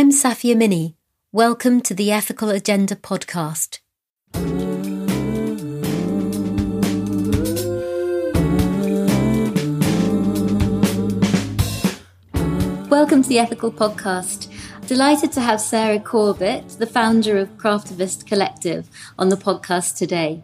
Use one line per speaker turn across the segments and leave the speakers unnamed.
I'm Safia Minney. Welcome to the Ethical Agenda podcast. Welcome to the Ethical Podcast. Delighted to have Sarah Corbett, the founder of Craftivist Collective, on the podcast today.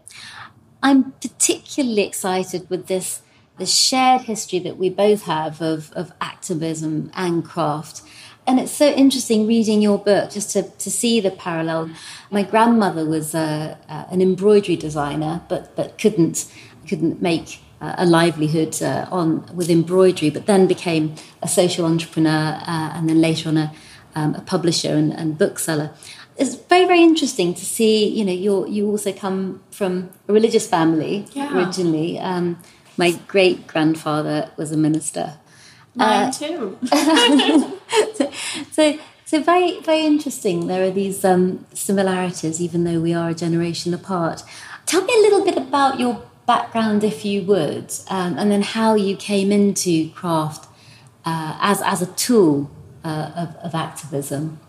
I'm particularly excited with this the shared history that we both have of, of activism and craft. And it's so interesting reading your book just to, to see the parallel. My grandmother was uh, an embroidery designer, but, but couldn't, couldn't make uh, a livelihood uh, on with embroidery, but then became a social entrepreneur uh, and then later on a, um, a publisher and, and bookseller it's very very interesting to see you know you you also come from a religious family yeah. originally um, my great grandfather was a minister
mine uh, too.
So, so, so very very interesting. There are these um, similarities even though we are a generation apart. Tell me a little bit about your background if you would um, and then how you came into craft uh, as as a tool uh, of, of activism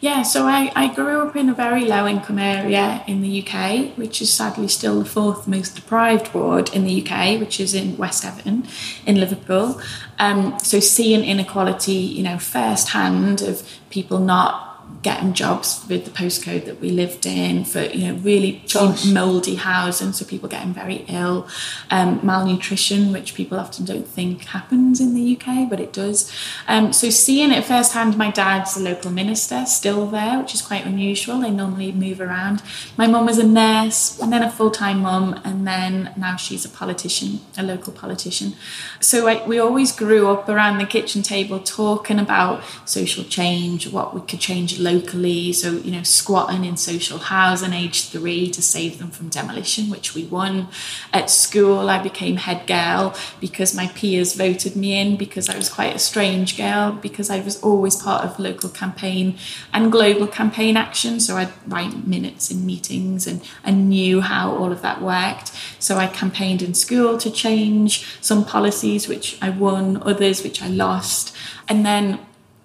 yeah, so I, I grew up in a very low income area in the UK, which is sadly still the fourth most deprived ward in the UK, which is in West Everton in Liverpool. Um, so seeing inequality, you know, firsthand of people not getting jobs with the postcode that we lived in for you know really mouldy housing so people getting very ill. Um, malnutrition which people often don't think happens in the UK but it does. Um, so seeing it firsthand my dad's a local minister still there which is quite unusual. They normally move around. My mum was a nurse and then a full-time mum and then now she's a politician a local politician. So I, we always grew up around the kitchen table talking about social change what we could change locally. Locally, so, you know, squatting in social housing age three to save them from demolition, which we won. At school, I became head girl because my peers voted me in because I was quite a strange girl because I was always part of local campaign and global campaign action. So I'd write minutes in meetings and I knew how all of that worked. So I campaigned in school to change some policies, which I won, others which I lost. And then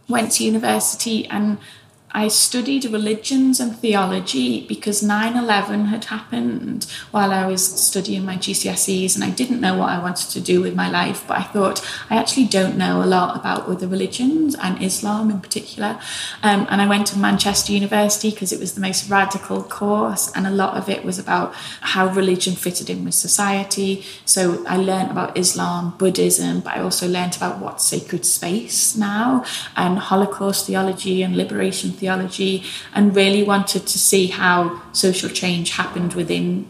went to university and I studied religions and theology because 9 11 had happened while I was studying my GCSEs, and I didn't know what I wanted to do with my life. But I thought, I actually don't know a lot about other religions and Islam in particular. Um, and I went to Manchester University because it was the most radical course, and a lot of it was about how religion fitted in with society. So I learned about Islam, Buddhism, but I also learned about what's sacred space now, and Holocaust theology and liberation theology theology and really wanted to see how social change happened within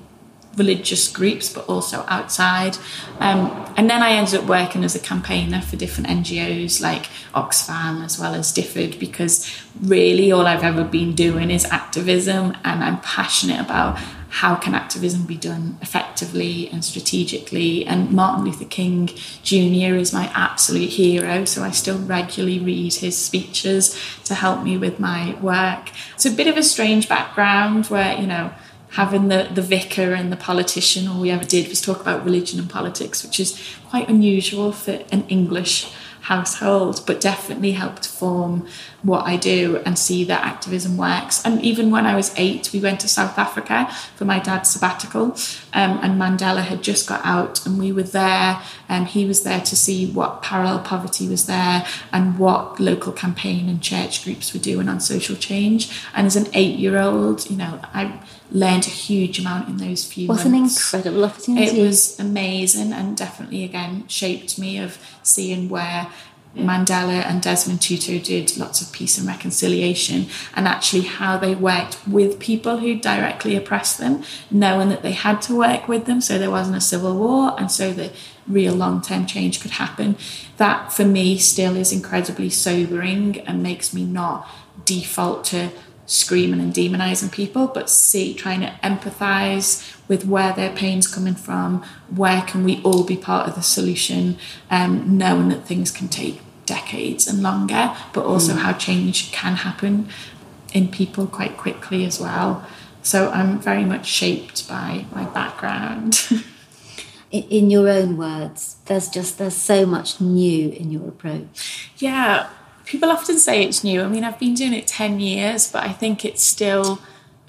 religious groups but also outside. Um, and then I ended up working as a campaigner for different NGOs like Oxfam as well as DFID because really all I've ever been doing is activism and I'm passionate about how can activism be done effectively and strategically? And Martin Luther King Jr. is my absolute hero, so I still regularly read his speeches to help me with my work. It's a bit of a strange background where, you know, having the, the vicar and the politician, all we ever did was talk about religion and politics, which is quite unusual for an English household, but definitely helped form what I do and see that activism works. And even when I was eight, we went to South Africa for my dad's sabbatical, um, and Mandela had just got out, and we were there, and he was there to see what parallel poverty was there and what local campaign and church groups were doing on social change. And as an eight year old, you know, I learned a huge amount in those few
what
months.
an incredible opportunity.
It was amazing and definitely again shaped me of seeing where Mandela and Desmond Tutu did lots of peace and reconciliation, and actually how they worked with people who directly oppressed them, knowing that they had to work with them so there wasn't a civil war and so the real long term change could happen. That for me still is incredibly sobering and makes me not default to screaming and demonizing people, but see, trying to empathize with where their pain's coming from, where can we all be part of the solution, um, knowing that things can take decades and longer, but also mm. how change can happen in people quite quickly as well. So I'm very much shaped by my background.
in, in your own words, there's just there's so much new in your approach.
Yeah, People often say it's new. I mean, I've been doing it 10 years, but I think it still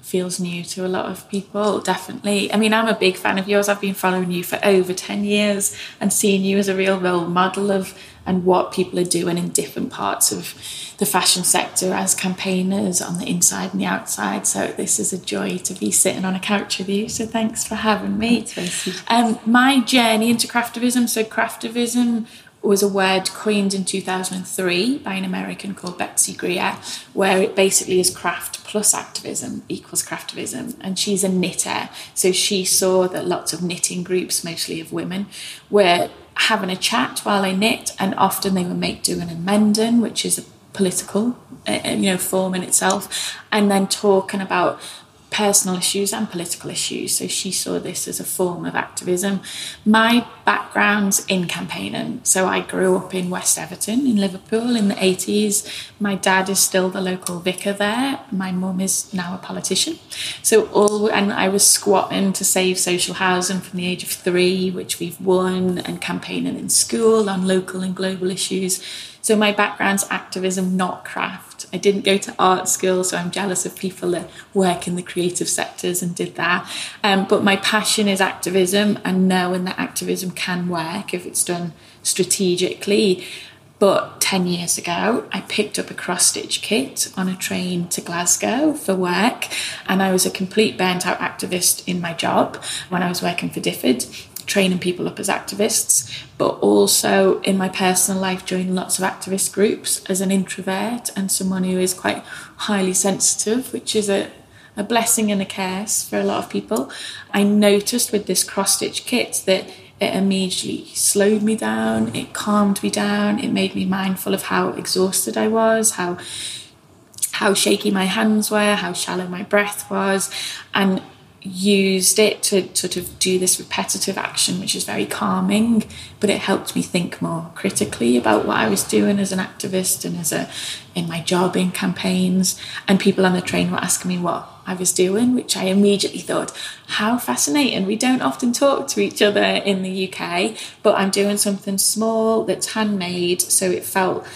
feels new to a lot of people, definitely. I mean, I'm a big fan of yours. I've been following you for over 10 years and seeing you as a real role model of and what people are doing in different parts of the fashion sector as campaigners on the inside and the outside. So this is a joy to be sitting on a couch with you. So thanks for having me. Um, my journey into craftivism. So craftivism was a word coined in 2003 by an American called Betsy Greer, where it basically is craft plus activism equals craftivism. And she's a knitter. So she saw that lots of knitting groups, mostly of women, were having a chat while they knit, and often they would make doing and mending, which is a political uh, you know form in itself and then talking about personal issues and political issues. So she saw this as a form of activism. My background's in campaigning. So I grew up in West Everton in Liverpool in the 80s. My dad is still the local vicar there. My mum is now a politician. So all and I was squatting to save social housing from the age of three, which we've won, and campaigning in school on local and global issues. So my background's activism, not craft. I didn't go to art school, so I'm jealous of people that work in the creative sectors and did that. Um, but my passion is activism and knowing that activism can work if it's done strategically. But 10 years ago, I picked up a cross stitch kit on a train to Glasgow for work, and I was a complete burnt out activist in my job when I was working for DFID training people up as activists, but also in my personal life, joining lots of activist groups as an introvert and someone who is quite highly sensitive, which is a, a blessing and a curse for a lot of people. I noticed with this cross stitch kit that it immediately slowed me down, it calmed me down, it made me mindful of how exhausted I was, how how shaky my hands were, how shallow my breath was, and used it to sort of do this repetitive action, which is very calming, but it helped me think more critically about what I was doing as an activist and as a in my job in campaigns. And people on the train were asking me what I was doing, which I immediately thought, how fascinating. We don't often talk to each other in the UK, but I'm doing something small that's handmade, so it felt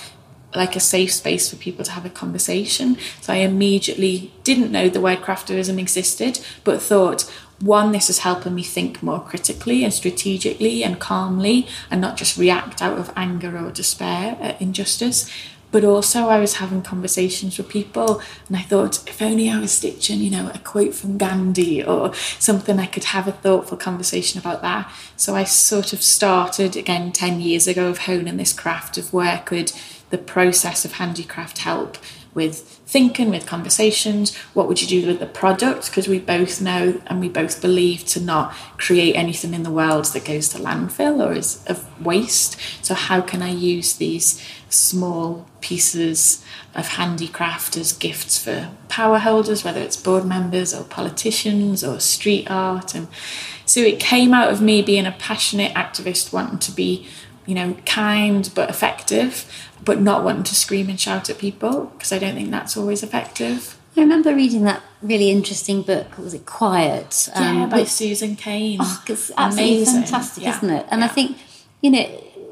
like a safe space for people to have a conversation. So I immediately didn't know the word craftivism existed, but thought, one, this is helping me think more critically and strategically and calmly and not just react out of anger or despair at injustice. But also, I was having conversations with people, and I thought, if only I was stitching, you know, a quote from Gandhi or something, I could have a thoughtful conversation about that. So I sort of started again 10 years ago of honing this craft of where could the process of handicraft help with thinking, with conversations. What would you do with the product? Because we both know and we both believe to not create anything in the world that goes to landfill or is of waste. So, how can I use these small pieces of handicraft as gifts for power holders, whether it's board members or politicians or street art? And so, it came out of me being a passionate activist, wanting to be you know, kind but effective, but not wanting to scream and shout at people because I don't think that's always effective.
I remember reading that really interesting book. Was it Quiet?
Um, yeah, by with, Susan Cain.
Oh, it's absolutely Amazing. fantastic, yeah. isn't it? And yeah. I think you know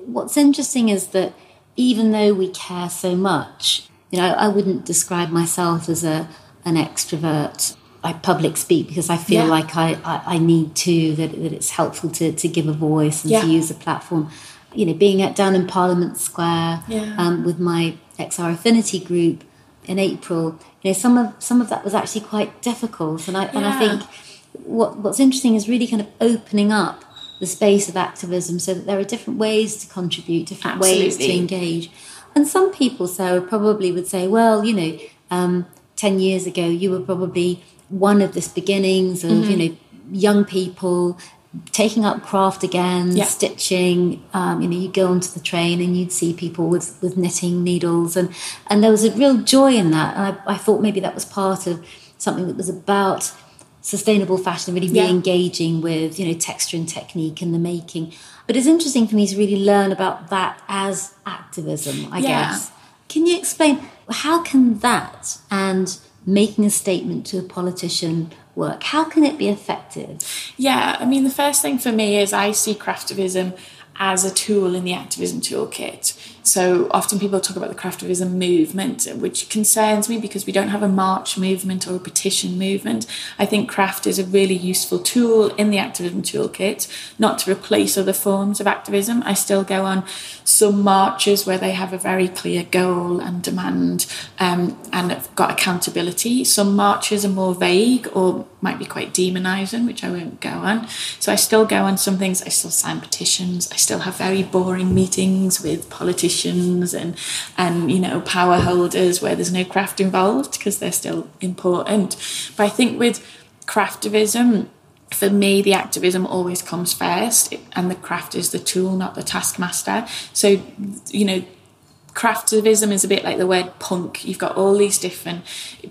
what's interesting is that even though we care so much, you know, I wouldn't describe myself as a an extrovert. I public speak because I feel yeah. like I, I, I, need to, that, that it's helpful to, to give a voice and to use a platform you know, being at down in Parliament Square yeah. um, with my XR Affinity group in April, you know, some of some of that was actually quite difficult, and I yeah. and I think what what's interesting is really kind of opening up the space of activism so that there are different ways to contribute, different Absolutely. ways to engage. And some people, Sarah, probably would say, well, you know, um, 10 years ago, you were probably one of this beginnings of, mm-hmm. you know, young people taking up craft again, yeah. stitching. Um, you know, you go onto the train and you'd see people with, with knitting needles, and and there was a real joy in that. And I, I thought maybe that was part of something that was about sustainable fashion, really yeah. re-engaging with you know texture and technique and the making. But it's interesting for me to really learn about that as activism. I yeah. guess. Can you explain how can that and making a statement to a politician work? How can it be effective?
Yeah, I mean, the first thing for me is I see craftivism as a tool in the activism toolkit. So often people talk about the craftivism movement, which concerns me because we don't have a march movement or a petition movement. I think craft is a really useful tool in the activism toolkit, not to replace other forms of activism. I still go on some marches where they have a very clear goal and demand um, and have got accountability. Some marches are more vague or might be quite demonizing, which I won't go on. So I still go on some things. I still sign petitions. I still have very boring meetings with politicians and and you know power holders where there's no craft involved because they're still important. But I think with craftivism, for me, the activism always comes first, and the craft is the tool, not the taskmaster. So, you know, craftivism is a bit like the word punk. You've got all these different,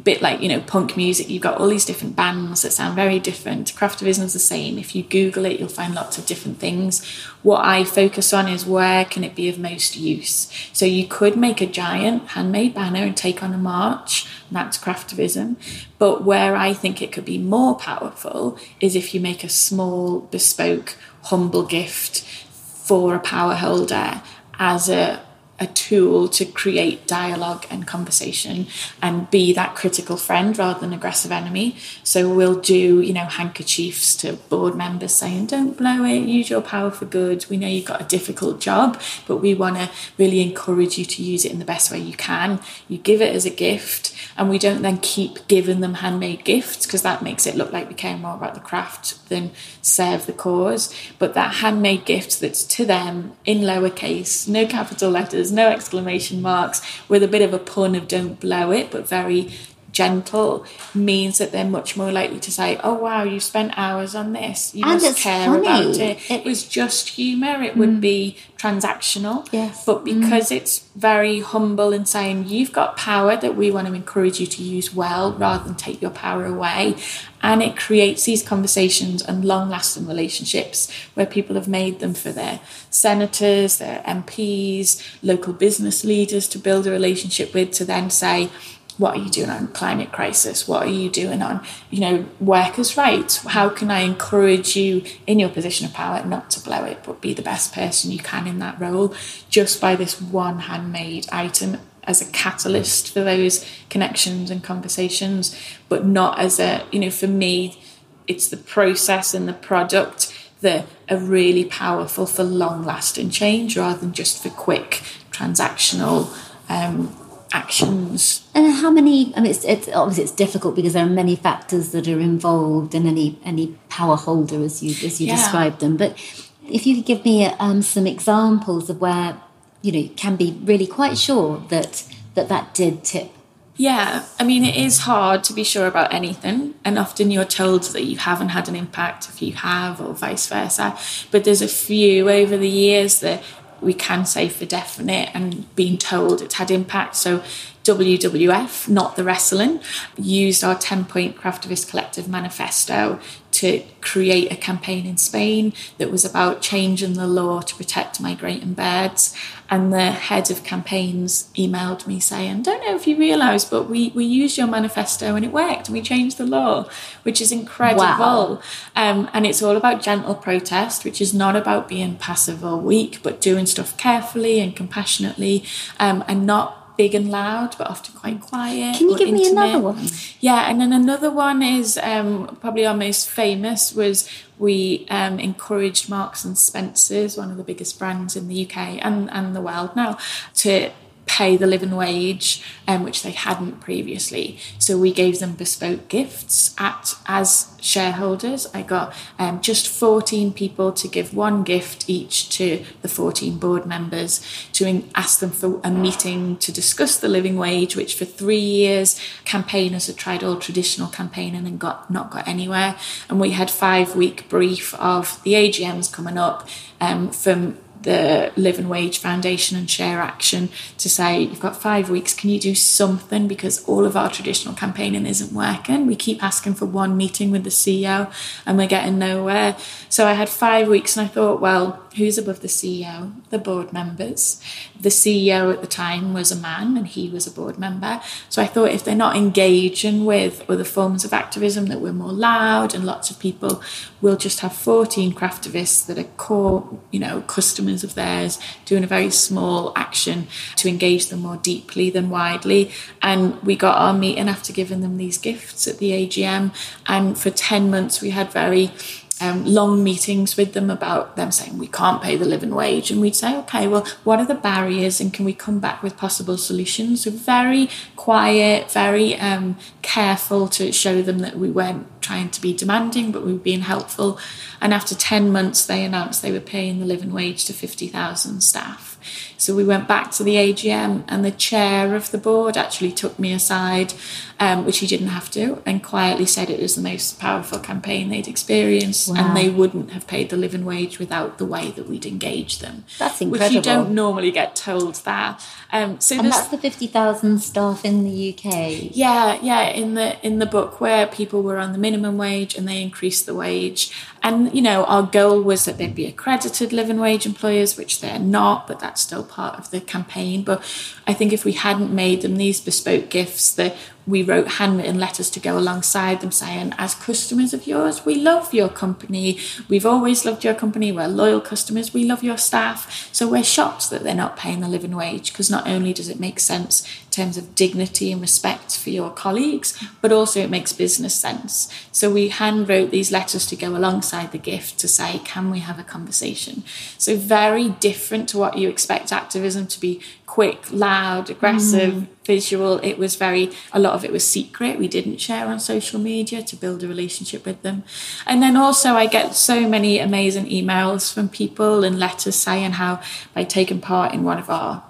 bit like you know punk music. You've got all these different bands that sound very different. Craftivism is the same. If you Google it, you'll find lots of different things. What I focus on is where can it be of most use. So you could make a giant handmade banner and take on a march. That's craftivism. But where I think it could be more powerful is if you make a small, bespoke, humble gift for a power holder as a a tool to create dialogue and conversation and be that critical friend rather than aggressive enemy. So we'll do, you know, handkerchiefs to board members saying, don't blow it, use your power for good. We know you've got a difficult job, but we want to really encourage you to use it in the best way you can. You give it as a gift and we don't then keep giving them handmade gifts because that makes it look like we care more about the craft than serve the cause. But that handmade gift that's to them in lowercase, no capital letters, no exclamation marks, with a bit of a pun of don't blow it, but very gentle means that they're much more likely to say, "Oh wow, you spent hours on this. You
and
must care
funny.
about it. It was just humour. It mm. would be transactional.
Yes.
But
Mm.
because mm. it's very humble and saying you've got power that we want to encourage you to use well rather than take your power away. And it creates these conversations and long lasting relationships where people have made them for their senators, their MPs, local business leaders to build a relationship with to then say, what are you doing on climate crisis? What are you doing on you know workers rights? How can i encourage you in your position of power not to blow it but be the best person you can in that role? Just by this one handmade item as a catalyst for those connections and conversations but not as a you know for me it's the process and the product that are really powerful for long lasting change rather than just for quick transactional um, actions.
And how many? I mean, it's, it's, obviously it's difficult because there are many factors that are involved in any any power holder as you as you yeah. describe them. But if you could give me um, some examples of where you know you can be really quite sure that that that did tip.
Yeah, I mean, it is hard to be sure about anything, and often you're told that you haven't had an impact if you have, or vice versa. But there's a few over the years that we can say for definite and being told it's had impact. So WWF, not the wrestling, used our 10 point Craftivist Collective manifesto to create a campaign in Spain that was about changing the law to protect migrating birds. And the head of campaigns emailed me saying, Don't know if you realise, but we, we used your manifesto and it worked and we changed the law, which is incredible. Wow. Um, and it's all about gentle protest, which is not about being passive or weak, but doing stuff carefully and compassionately um, and not big and loud, but often quite quiet.
Can you give intimate. me another one?
Yeah, and then another one is um, probably our most famous was we um, encouraged Marks and Spencers, one of the biggest brands in the UK and, and the world now, to pay the living wage, um, which they hadn't previously. So we gave them bespoke gifts at as shareholders. I got um, just 14 people to give one gift each to the 14 board members to ask them for a meeting to discuss the living wage, which for three years campaigners had tried all traditional campaigning and got not got anywhere. And we had five week brief of the AGMs coming up um, from the Living Wage Foundation and Share Action to say, you've got five weeks, can you do something? Because all of our traditional campaigning isn't working. We keep asking for one meeting with the CEO and we're getting nowhere. So I had five weeks and I thought, well, who's above the CEO, the board members. The CEO at the time was a man and he was a board member. So I thought if they're not engaging with other forms of activism that we're more loud and lots of people we'll just have 14 craftivists that are core, you know, customers of theirs doing a very small action to engage them more deeply than widely. And we got our meeting after giving them these gifts at the AGM. And for 10 months we had very um, long meetings with them about them saying we can't pay the living wage. And we'd say okay well what are the barriers and can we come back with possible solutions? So very quiet very um, careful to show them that we weren't trying to be demanding but we were being helpful. And after 10 months they announced they were paying the living wage to 50,000 staff so we went back to the AGM, and the chair of the board actually took me aside, um, which he didn't have to, and quietly said it was the most powerful campaign they'd experienced, wow. and they wouldn't have paid the living wage without the way that we'd engaged them.
That's incredible.
Which you don't normally get told that.
Um, so and that's the fifty thousand staff in the UK.
Yeah, yeah. In the in the book where people were on the minimum wage and they increased the wage, and you know our goal was that they'd be accredited living wage employers, which they're not, but that's still part of the campaign. But I think if we hadn't made them these bespoke gifts, that we wrote handwritten letters to go alongside them saying, as customers of yours, we love your company. We've always loved your company. We're loyal customers. We love your staff. So we're shocked that they're not paying the living wage because not only does it make sense in terms of dignity and respect for your colleagues, but also it makes business sense. So we hand wrote these letters to go alongside the gift to say, can we have a conversation? So very different to what you expect activism to be quick, loud, aggressive, mm. Visual. It was very, a lot of it was secret. We didn't share on social media to build a relationship with them. And then also, I get so many amazing emails from people and letters saying how by taking part in one of our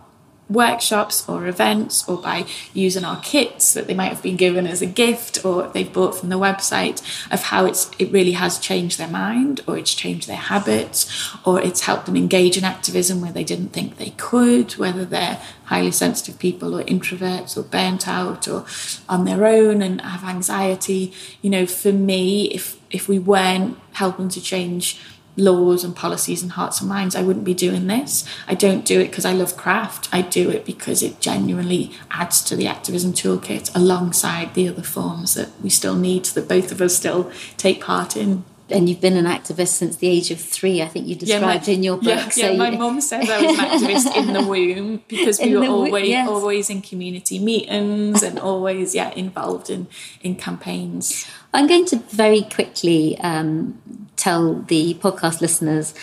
workshops or events or by using our kits that they might have been given as a gift or they've bought from the website of how it's it really has changed their mind or it's changed their habits or it's helped them engage in activism where they didn't think they could whether they're highly sensitive people or introverts or burnt out or on their own and have anxiety. You know for me if if we weren't helping to change laws and policies and hearts and minds, I wouldn't be doing this. I don't do it because I love craft. I do it because it genuinely adds to the activism toolkit alongside the other forms that we still need, that both of us still take part in.
And you've been an activist since the age of three, I think you described yeah, my, in your book.
Yeah, so yeah my mum said I was an activist in the womb because we were always yes. always in community meetings and always yeah involved in in campaigns.
I'm going to very quickly um, tell the podcast listeners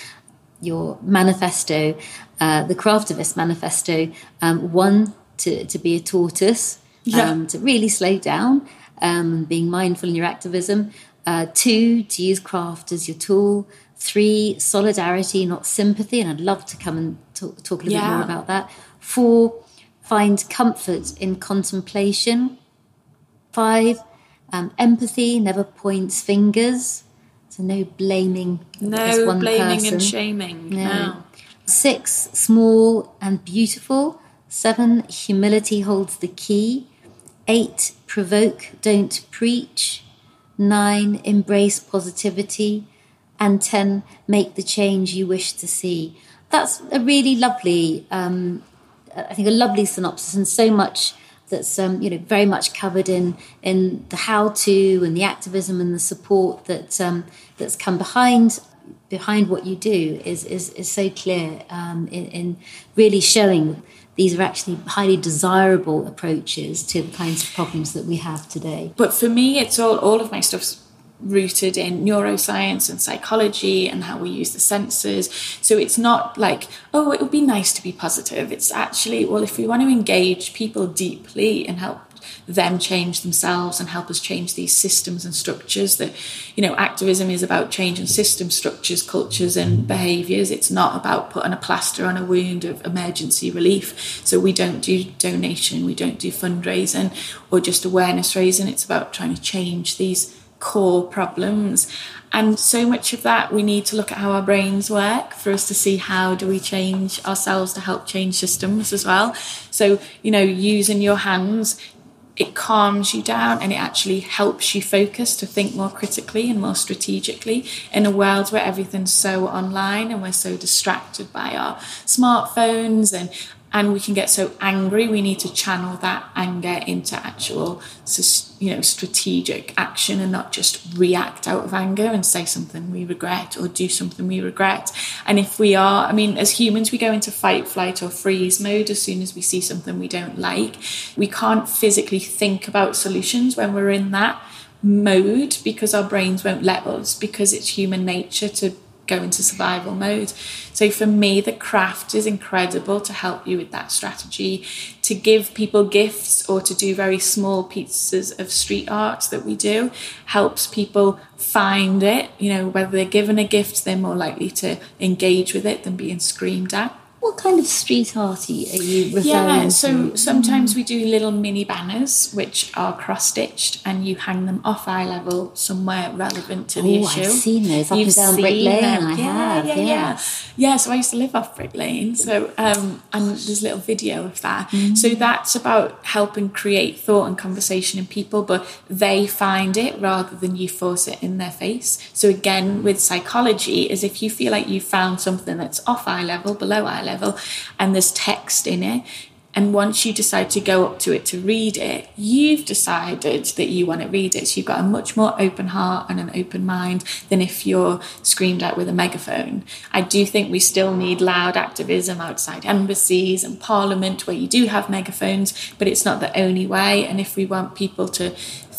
your manifesto, uh, the Craftivist manifesto. Um, one, to, to be a tortoise, yeah. um, to really slow down, um, being mindful in your activism. Uh, two, to use craft as your tool. Three, solidarity, not sympathy. And I'd love to come and talk, talk a little yeah. bit more about that. Four, find comfort in contemplation. Five, um, empathy never points fingers. So no blaming.
No blaming person. and shaming. No. no.
Six, small and beautiful. Seven, humility holds the key. Eight, provoke, don't preach. Nine, embrace positivity. And ten, make the change you wish to see. That's a really lovely, um, I think, a lovely synopsis, and so much that's um, you know very much covered in in the how to and the activism and the support that um, that's come behind behind what you do is is, is so clear um, in, in really showing these are actually highly desirable approaches to the kinds of problems that we have today.
But for me, it's all all of my stuff's rooted in neuroscience and psychology and how we use the senses. So it's not like, oh, it would be nice to be positive. It's actually, well, if we want to engage people deeply and help them change themselves and help us change these systems and structures that you know activism is about changing system structures cultures and behaviors it's not about putting a plaster on a wound of emergency relief so we don't do donation we don't do fundraising or just awareness raising it's about trying to change these core problems. And so much of that, we need to look at how our brains work for us to see how do we change ourselves to help change systems as well. So, you know, using your hands, it calms you down and it actually helps you focus to think more critically and more strategically in a world where everything's so online and we're so distracted by our smartphones and and we can get so angry we need to channel that anger into actual you know strategic action and not just react out of anger and say something we regret or do something we regret. And if we are i mean as humans we go into fight flight or freeze mode as soon as we see something we don't like. We can't physically think about solutions when we're in that mode because our brains won't let us because it's human nature to go into survival mode. So for me, the craft is incredible to help you with that strategy, to give people gifts or to do very small pieces of street art that we do helps people find it. You know, whether they're given a gift, they're more likely to engage with it than being screamed at.
What kind of street art are you referring to?
yeah, so to? sometimes we do little mini banners which are cross stitched and you hang them off eye level somewhere relevant to the
oh,
issue.
I've seen those up You've and down Brick Lane. Them. I
yeah,
have.
Yeah, yeah, yeah. Yeah, so I used to live off Brick Lane. So um, and there's a little video of that. Mm-hmm. So that's about helping create thought and conversation in people, but they find it rather than you force it in their face. So again, with psychology, is if you feel like you've found something that's off eye level, below eye level level and there's text in it and once you decide to go up to it to read it, you've decided that you want to read it. So you've got a much more open heart and an open mind than if you're screamed at with a megaphone. I do think we still need loud activism outside embassies and parliament where you do have megaphones, but it's not the only way. And if we want people to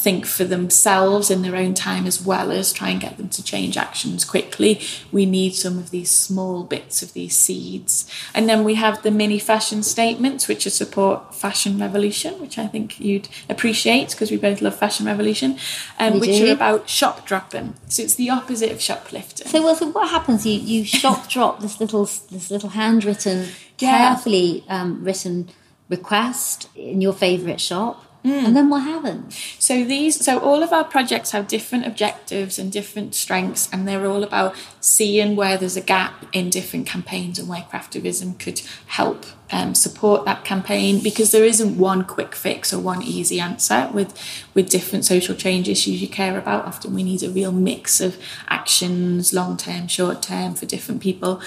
think for themselves in their own time as well as try and get them to change actions quickly. We need some of these small bits of these seeds. And then we have the mini fashion statements, which are support fashion revolution, which I think you'd appreciate because we both love fashion revolution, um, which do. are about shop dropping. So it's the opposite of shoplifting.
So, well, so what happens? You you shop drop this little this little handwritten, yeah. carefully um, written request in your favourite shop Mm. And then what happens?
So these, so all of our projects have different objectives and different strengths, and they're all about seeing where there's a gap in different campaigns and where craftivism could help um, support that campaign because there isn't one quick fix or one easy answer. With with different social change issues you care about often we need a real mix of actions long term short term for different people.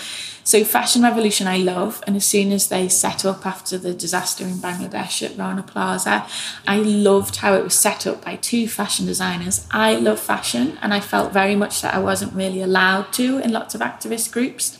So fashion revolution i love and as soon as they set up after the disaster in bangladesh at rana plaza i loved how it was set up by two fashion designers. I love fashion and i felt very much that i wasn't really allowed to in lots of activist groups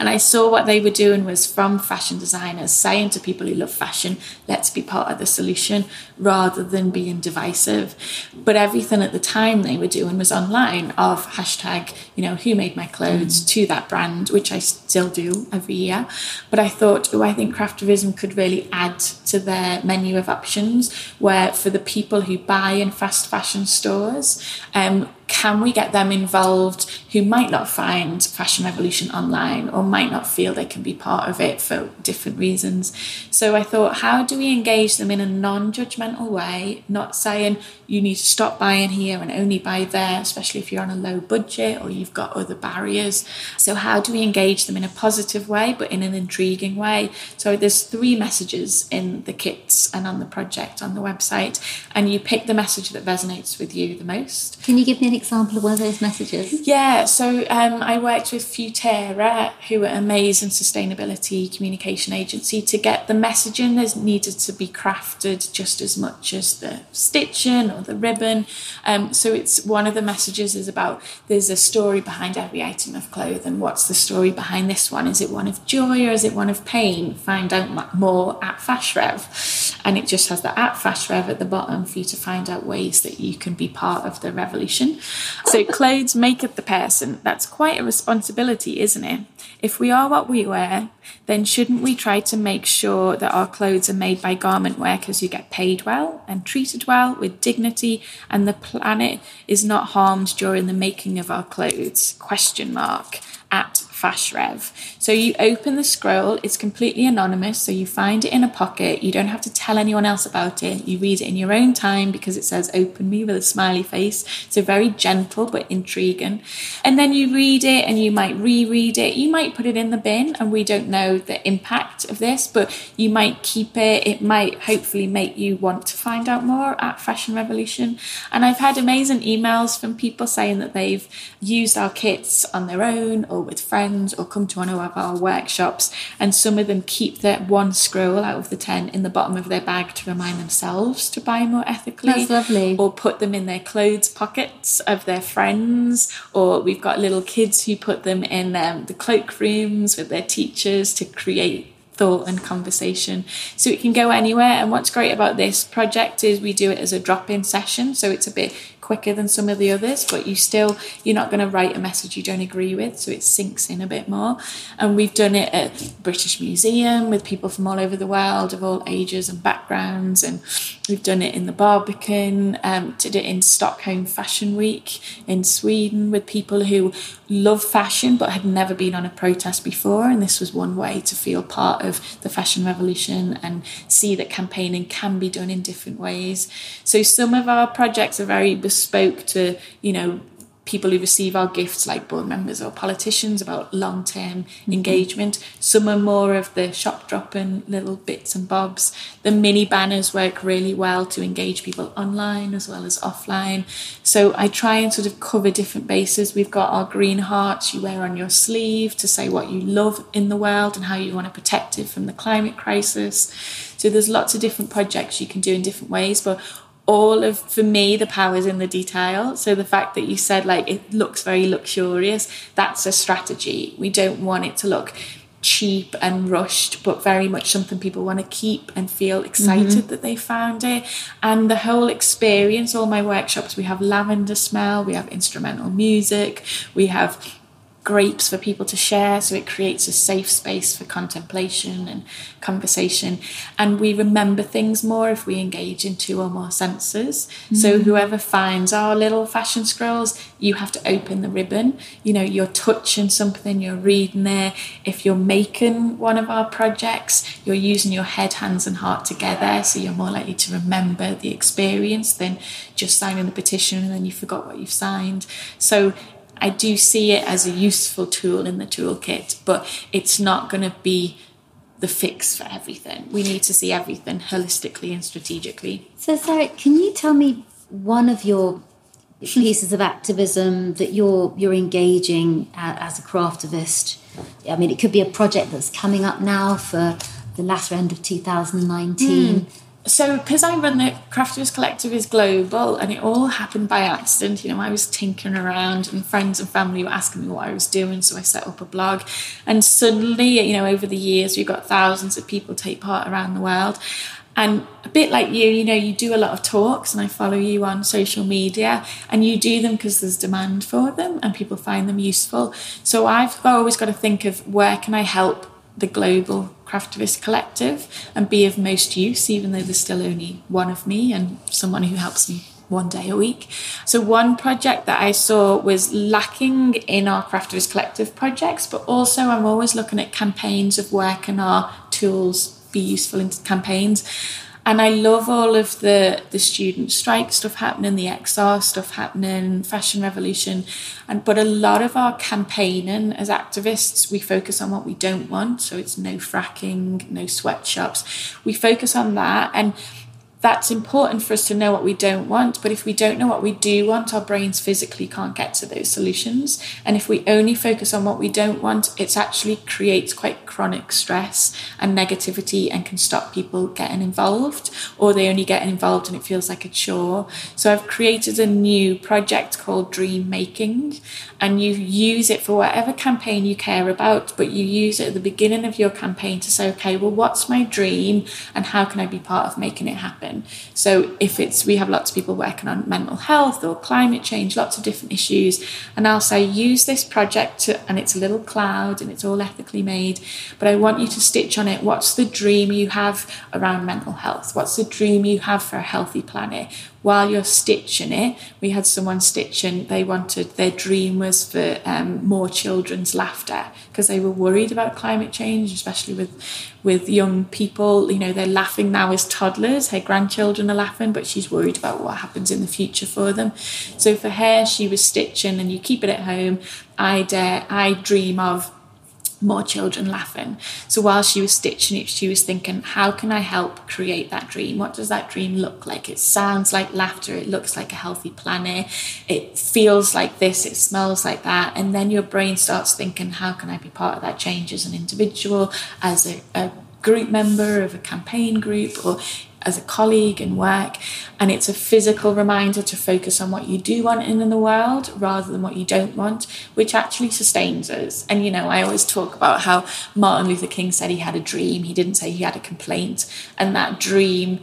and I saw what they were doing was from fashion designers saying to people who love fashion, let's be part of the solution rather than being divisive. But everything at the time they were doing was online of hashtag, you know, who made my clothes mm. to that brand, which I still do every year. But I thought, oh, I think craftivism could really add to their menu of options where for the people who buy in fast fashion stores, um, can we get them involved who might not find Fashion Revolution online or might not feel they can be part of it for different reasons? So I thought, how do we engage them in a non judgmental way, not saying you need to stop buying here and only buy there, especially if you're on a low budget or you've got other barriers. So, how do we engage them in a positive way but in an intriguing way? So, there's three messages in the kits and on the project on the website, and you pick the message that resonates with you the most.
Can you give me an example of one of those messages?
Yeah, so um, I worked with Futerra, who are an amazing sustainability communication agency, to get the messaging that needed to be crafted just as much as the stitching or the ribbon. Um, so it's one of the messages is about there's a story behind every item of clothing. And what's the story behind this one? Is it one of joy or is it one of pain? Find out more at Fashrev. And it just has the at Fashrev at the bottom for you to find out ways that you can be part of the revolution. So clothes make up the person. That's quite a responsibility, isn't it? If we are what we wear, then shouldn't we try to make sure that our clothes are made by garment workers who get paid well and treated well with dignity and the planet is not harmed during the making of our clothes? Question mark at Fashrev. So you open the scroll, it's completely anonymous, so you find it in a pocket. You don't have to tell anyone else about it. You read it in your own time because it says open me with a smiley face. So very gentle but intriguing. And then you read it and you might reread it. You might put it in the bin and we don't know the impact of this, but you might keep it. It might hopefully make you want to find out more at Fashion Revolution. And I've had amazing emails from people saying that they've used our kits on their own or with friends or come to one of our workshops. And some of them keep that one scroll out of the 10 in the bottom of their bag to remind themselves to buy more ethically.
That's lovely.
Or put them in their clothes pockets of their friends. Or we've got little kids who put them in um, the cloakrooms with their teachers to create thought and conversation. So it can go anywhere. And what's great about this project is we do it as a drop in session. So it's a bit quicker than some of the others, but you still, you're not going to write a message you don't agree with. So it sinks in a bit more. And we've done it at British Museum with people from all over the world of all ages and backgrounds. And we've done it in the Barbican, um, did it in Stockholm Fashion Week in Sweden with people who love fashion but had never been on a protest before. And this was one way to feel part of the fashion revolution and see that campaigning can be done in different ways. So some of our projects are very to, you know, people who receive our gifts like board members or politicians about long term mm-hmm. engagement. Some are more of the shop dropping little bits and bobs. The mini banners work really well to engage people online as well as offline. So I try and sort of cover different bases. We've got our green hearts you wear on your sleeve to say what you love in the world and how you want to protect it from the climate crisis. So there's lots of different projects you can do in different ways, but all of for me the power is in the detail. So the fact that you said like it looks very luxurious that's a strategy. We don't want it to look cheap and rushed but very much something people want to keep and feel excited mm-hmm. that they found it. And the whole experience all my workshops we have lavender smell we have instrumental music we have grapes for people to share so it creates a safe space for contemplation and conversation. And we remember things more if we engage in two or more senses. Mm-hmm. so whoever finds our little fashion scrolls you have to open the ribbon. You know you're touching something you're reading there. If you're making one of our projects you're using your head hands and heart together so you're more likely to remember the experience than just signing the petition and then you forgot what you've signed. So I do see it as a useful tool in the toolkit, but it's not going to be the fix for everything. We need to see everything holistically and strategically.
So, Sarah, can you tell me one of your pieces of activism that you're you're engaging as a craftivist? I mean, it could be a project that's coming up now for the latter end of 2019. Mm
so because I run the Craftivist Collective is global and it all happened by accident. You know, I was tinkering around and friends and family were asking me what I was doing, so I set up a blog. And suddenly, you know, over the years we've got thousands of people take part around the world. And a bit like you, you know, you do a lot of talks and I follow you on social media and you do them because there's demand for them and people find them useful. So I've always got to think of where can I help the global Craftivist Collective and be of most use, even though there's still only one of me and someone who helps me one day a week. So, one project that I saw was lacking in our Craftivist Collective projects, but also I'm always looking at campaigns of where can our tools be useful in campaigns. And I love all of the the student strike stuff happening, the XR stuff happening, fashion revolution, and but a lot of our campaigning as activists, we focus on what we don't want. So it's no fracking, no sweatshops. We focus on that and that's important for us to know what we don't want. But if we don't know what we do want, our brains physically can't get to those solutions. And if we only focus on what we don't want, it actually creates quite chronic stress and negativity and can stop people getting involved, or they only get involved and it feels like a chore. So I've created a new project called Dream Making, and you use it for whatever campaign you care about, but you use it at the beginning of your campaign to say, okay, well, what's my dream and how can I be part of making it happen? So if it's we have lots of people working on mental health or climate change, lots of different issues, and I'll say use this project to, and it's a little cloud and it's all ethically made, but I want you to stitch on it. What's the dream you have around mental health? What's the dream you have for a healthy planet? While you're stitching it, we had someone stitching, they wanted, their dream was for um, more children's laughter because they were worried about climate change, especially with, with young people. You know, they're laughing now as toddlers, her grandchildren are laughing, but she's worried about what happens in the future for them. So for her, she was stitching, and you keep it at home. I dare, I dream of more children laughing. So while she was stitching it, she was thinking, how can I help create that dream? What does that dream look like? It sounds like laughter, it looks like a healthy planet, it feels like this, it smells like that. And then your brain starts thinking, how can I be part of that change as an individual, as a, a group member of a campaign group, or as a colleague in work and it's a physical reminder to focus on what you do want in the world rather than what you don't want which actually sustains us. And you know i always talk about how martin luther king said he had a dream. He didn't say he had a complaint. And that dream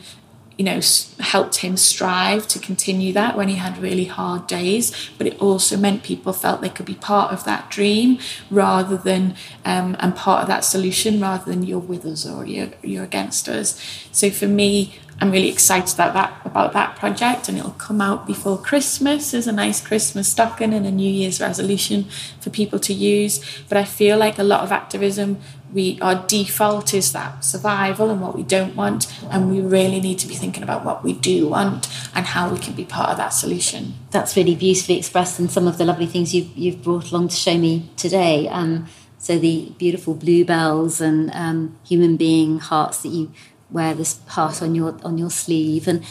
you know, helped him strive to continue that when he had really hard days. But it also meant people felt they could be part of that dream rather than, um, and part of that solution rather than you're with us or you're, you're against us. So for me, I'm really excited about that about that project, and it'll come out before Christmas as a nice Christmas stocking and a New Year's resolution for people to use. But I feel like a lot of activism, we our default is that survival and what we don't want, and we really need to be thinking about what we do want and how we can be part of that solution.
That's really beautifully expressed in some of the lovely things you've you've brought along to show me today. Um, so the beautiful bluebells and um, human being hearts that you wear this heart on your on your sleeve, and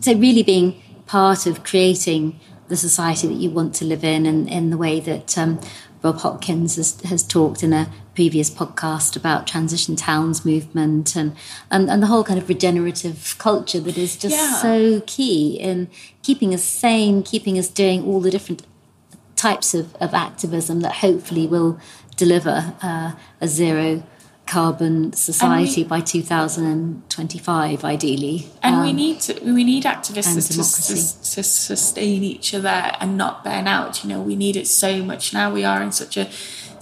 so really being part of creating the society that you want to live in, and in the way that um, Rob Hopkins has, has talked in a previous podcast about transition towns movement and, and, and the whole kind of regenerative culture that is just yeah. so key in keeping us sane, keeping us doing all the different types of, of activism that hopefully will deliver uh, a zero carbon society we, by 2025 ideally.
And um, we need to, we need activists to, to, sustain each other and not burn out. You know we need it so much now. We are in such a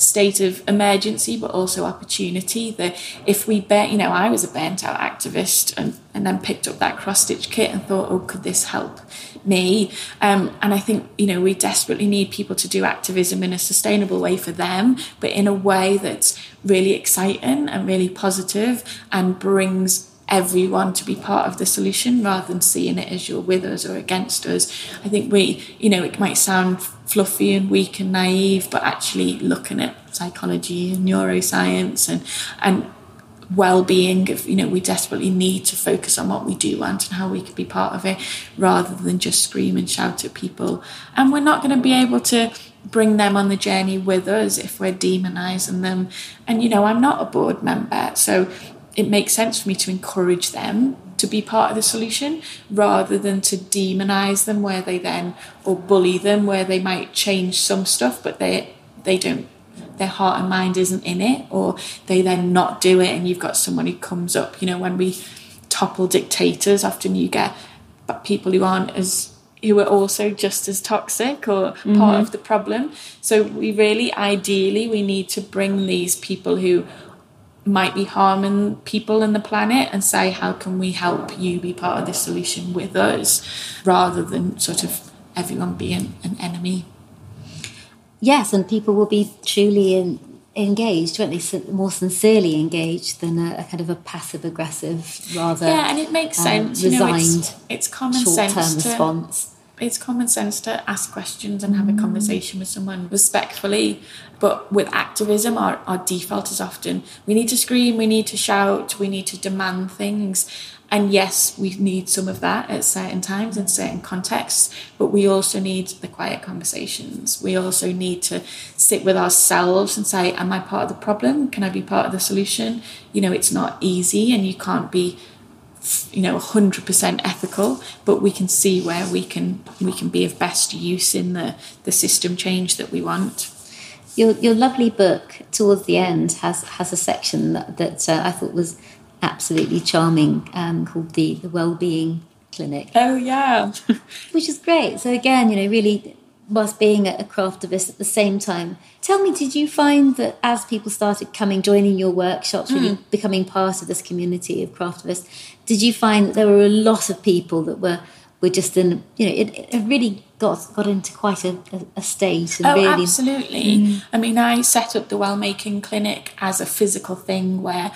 state of emergency but also opportunity that if we bet you know I was a burnt out activist and, and then picked up that cross stitch kit and thought oh could this help me? Um, and I think you know we desperately need people to do activism in a sustainable way for them but in a way that's really exciting and really positive and brings everyone to be part of the solution rather than seeing it as you're with us or against us. I think we, you know, it might sound fluffy and weak and naive, but actually looking at psychology and neuroscience and and well-being of you know we desperately need to focus on what we do want and how we can be part of it rather than just scream and shout at people and we're not going to be able to bring them on the journey with us if we're demonizing them and you know i'm not a board member so it makes sense for me to encourage them to be part of the solution rather than to demonize them where they then or bully them where they might change some stuff but they they don't their heart and mind isn't in it or they then not do it and you've got someone who comes up you know when we topple dictators often you get but people who aren't as who are also just as toxic or mm-hmm. part of the problem so we really ideally we need to bring these people who might be harming people and the planet and say how can we help you be part of the solution with us? Rather than sort of everyone being an enemy.
Yes and people will be truly in, engaged won't they? More sincerely engaged than a, a kind of a passive aggressive rather
yeah and it makes um, sense
resigned you know,
it's, it's common
short-term
sense
to, response
it's common sense to ask questions and have a mm. conversation with someone respectfully. But with activism, our, our default is often we need to scream, we need to shout, we need to demand things. And yes, we need some of that at certain times in certain contexts, but we also need the quiet conversations. We also need to sit with ourselves and say, Am I part of the problem? Can I be part of the solution? You know, it's not easy and you can't be you know 100% ethical but we can see where we can we can be of best use in the the system change that we want
your your lovely book towards the end has has a section that, that uh, I thought was absolutely charming um, called the the well-being clinic
oh yeah
which is great so again you know really whilst being a craftivist at the same time. Tell me, did you find that as people started coming, joining your workshops, really mm. becoming part of this community of craftivists, did you find that there were a lot of people that were we're just in, you know, it, it really got got into quite a, a, a state.
And oh, really, absolutely. Mm. I mean, I set up the Well Making Clinic as a physical thing where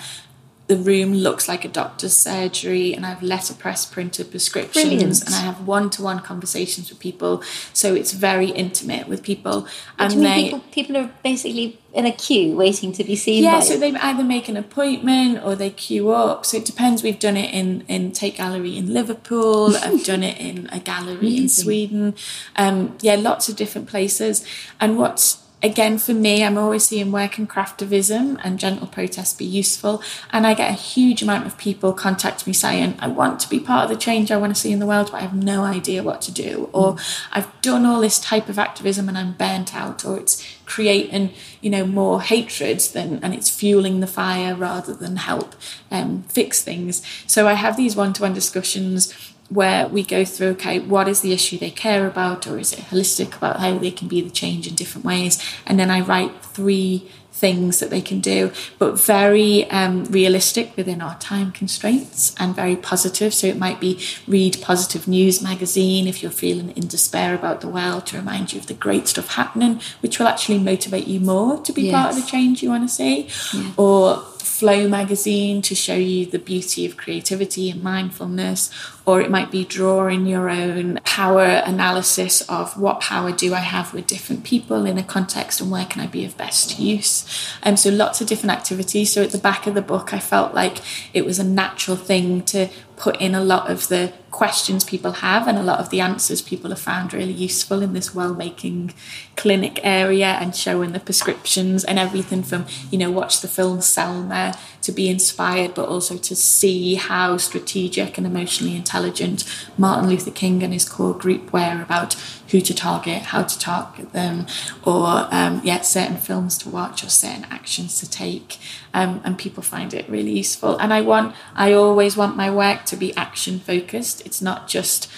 the room looks like a doctor's surgery and I have letterpress printed prescriptions Brilliant. and I have one-to-one conversations with people. So it's very intimate with people.
And they people, people, are basically in a queue waiting to be seen
yeah so they either make an appointment or they queue up. So it depends. We've done it in in Tate Gallery in Liverpool. I've done it in a gallery in Sweden. Um, yeah lots of different places. And what's again, for me, I'm always seeing where can craftivism and gentle protest be useful. And I get a huge amount of people contact me saying, I want to be part of the change I want to see in the world, but I have no idea what to do. Or mm. I've done all this type of activism and I'm burnt out, or it's creating, you know, more hatred than and it's fueling the fire rather than help um, fix things. So I have these one-to-one discussions where we go through okay what is the issue they care about or is it holistic about how they can be the change in different ways? And then i write three things that they can do but very um, realistic within our time constraints and very positive. So it might be read positive news magazine if you're feeling in despair about the world to remind you of the great stuff happening which will actually motivate you more to be yes. part of the change you want to see or Flow magazine to show you the beauty of creativity and mindfulness, or it might be drawing your own power analysis of what power do I have with different people in a context and where can I be of best use. And um, so lots of different activities. So at the back of the book, I felt like it was a natural thing to put in a lot of the questions people have and a lot of the answers people have found really useful in this well making clinic area and showing the prescriptions and everything from you know watch the film Selma to be inspired but also to see how strategic and emotionally intelligent Martin Luther King and his core group were about who to target how to target them or um, yeah certain films to watch or certain actions to take. Um, and people find it really useful. And I want I always want my work to be action focused it's not just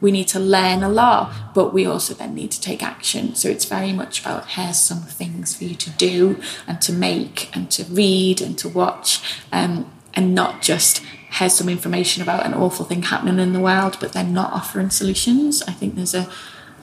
we need to learn a lot, but we also then need to take action. So it's very much about here's some things for you to do and to make and to read and to watch, um, and not just here's some information about an awful thing happening in the world, but then not offering solutions. I think there's a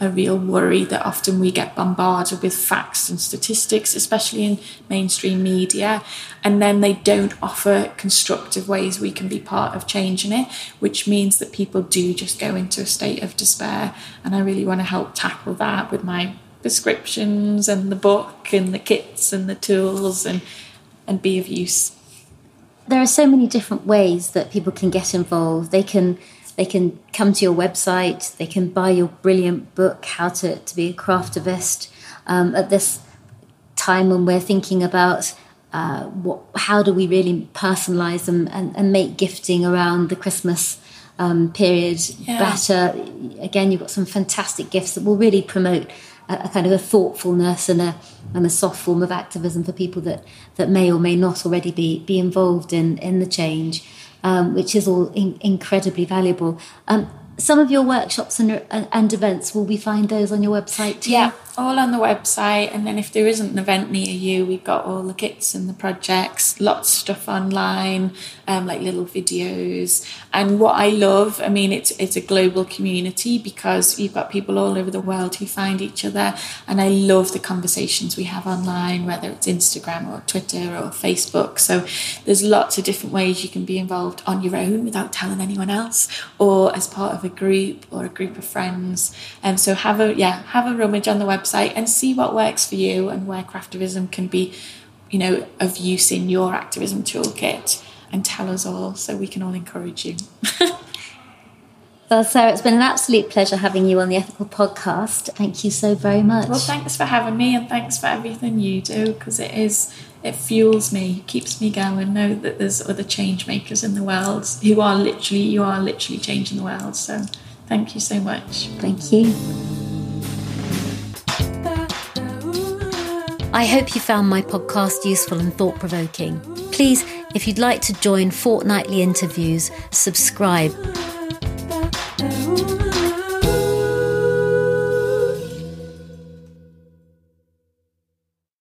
a real worry that often we get bombarded with facts and statistics, especially in mainstream media, and then they don't offer constructive ways we can be part of changing it, which means that people do just go into a state of despair. And I really want to help tackle that with my prescriptions and the book and the kits and the tools and and be of use.
There are so many different ways that people can get involved. They can they can come to your website, they can buy your brilliant book, How to, to Be a Craftivist. Um, at this time when we're thinking about uh, what, how do we really personalize them and, and make gifting around the Christmas um, period yeah. better. Again, you've got some fantastic gifts that will really promote a, a, kind of a thoughtfulness and a and a soft form of activism for people that that may or may not already be be involved in in the change um, which is all in- incredibly valuable. Um, some of your workshops and, and events, will we find those on your website too?
Yeah, all on the website. And then if there isn't an event near you, we've got all the kits and the projects, lots of stuff online, um, like little videos. And what I love, I mean, it's it's a global community because you've got people all over the world who find each other. And I love the conversations we have online, whether it's Instagram or Twitter or Facebook. So there's lots of different ways you can be involved on your own without telling anyone else, or as part of a group or a group of friends. And so have a yeah, have a rummage on the website website and see what works for you and where craftivism can be, you know, of use in your activism toolkit and tell us all so we can all encourage you.
Well, Sarah, it's been an absolute pleasure having you on the Ethical Podcast. Thank you so very much.
Well, thanks for having me and thanks for everything you do because it is it fuels me, keeps me going. Know that there's other change makers in the world who are literally you are literally changing the world. So, thank you so much.
Thank you. I hope you found my podcast useful and thought provoking. Please, if you'd like to join fortnightly interviews, subscribe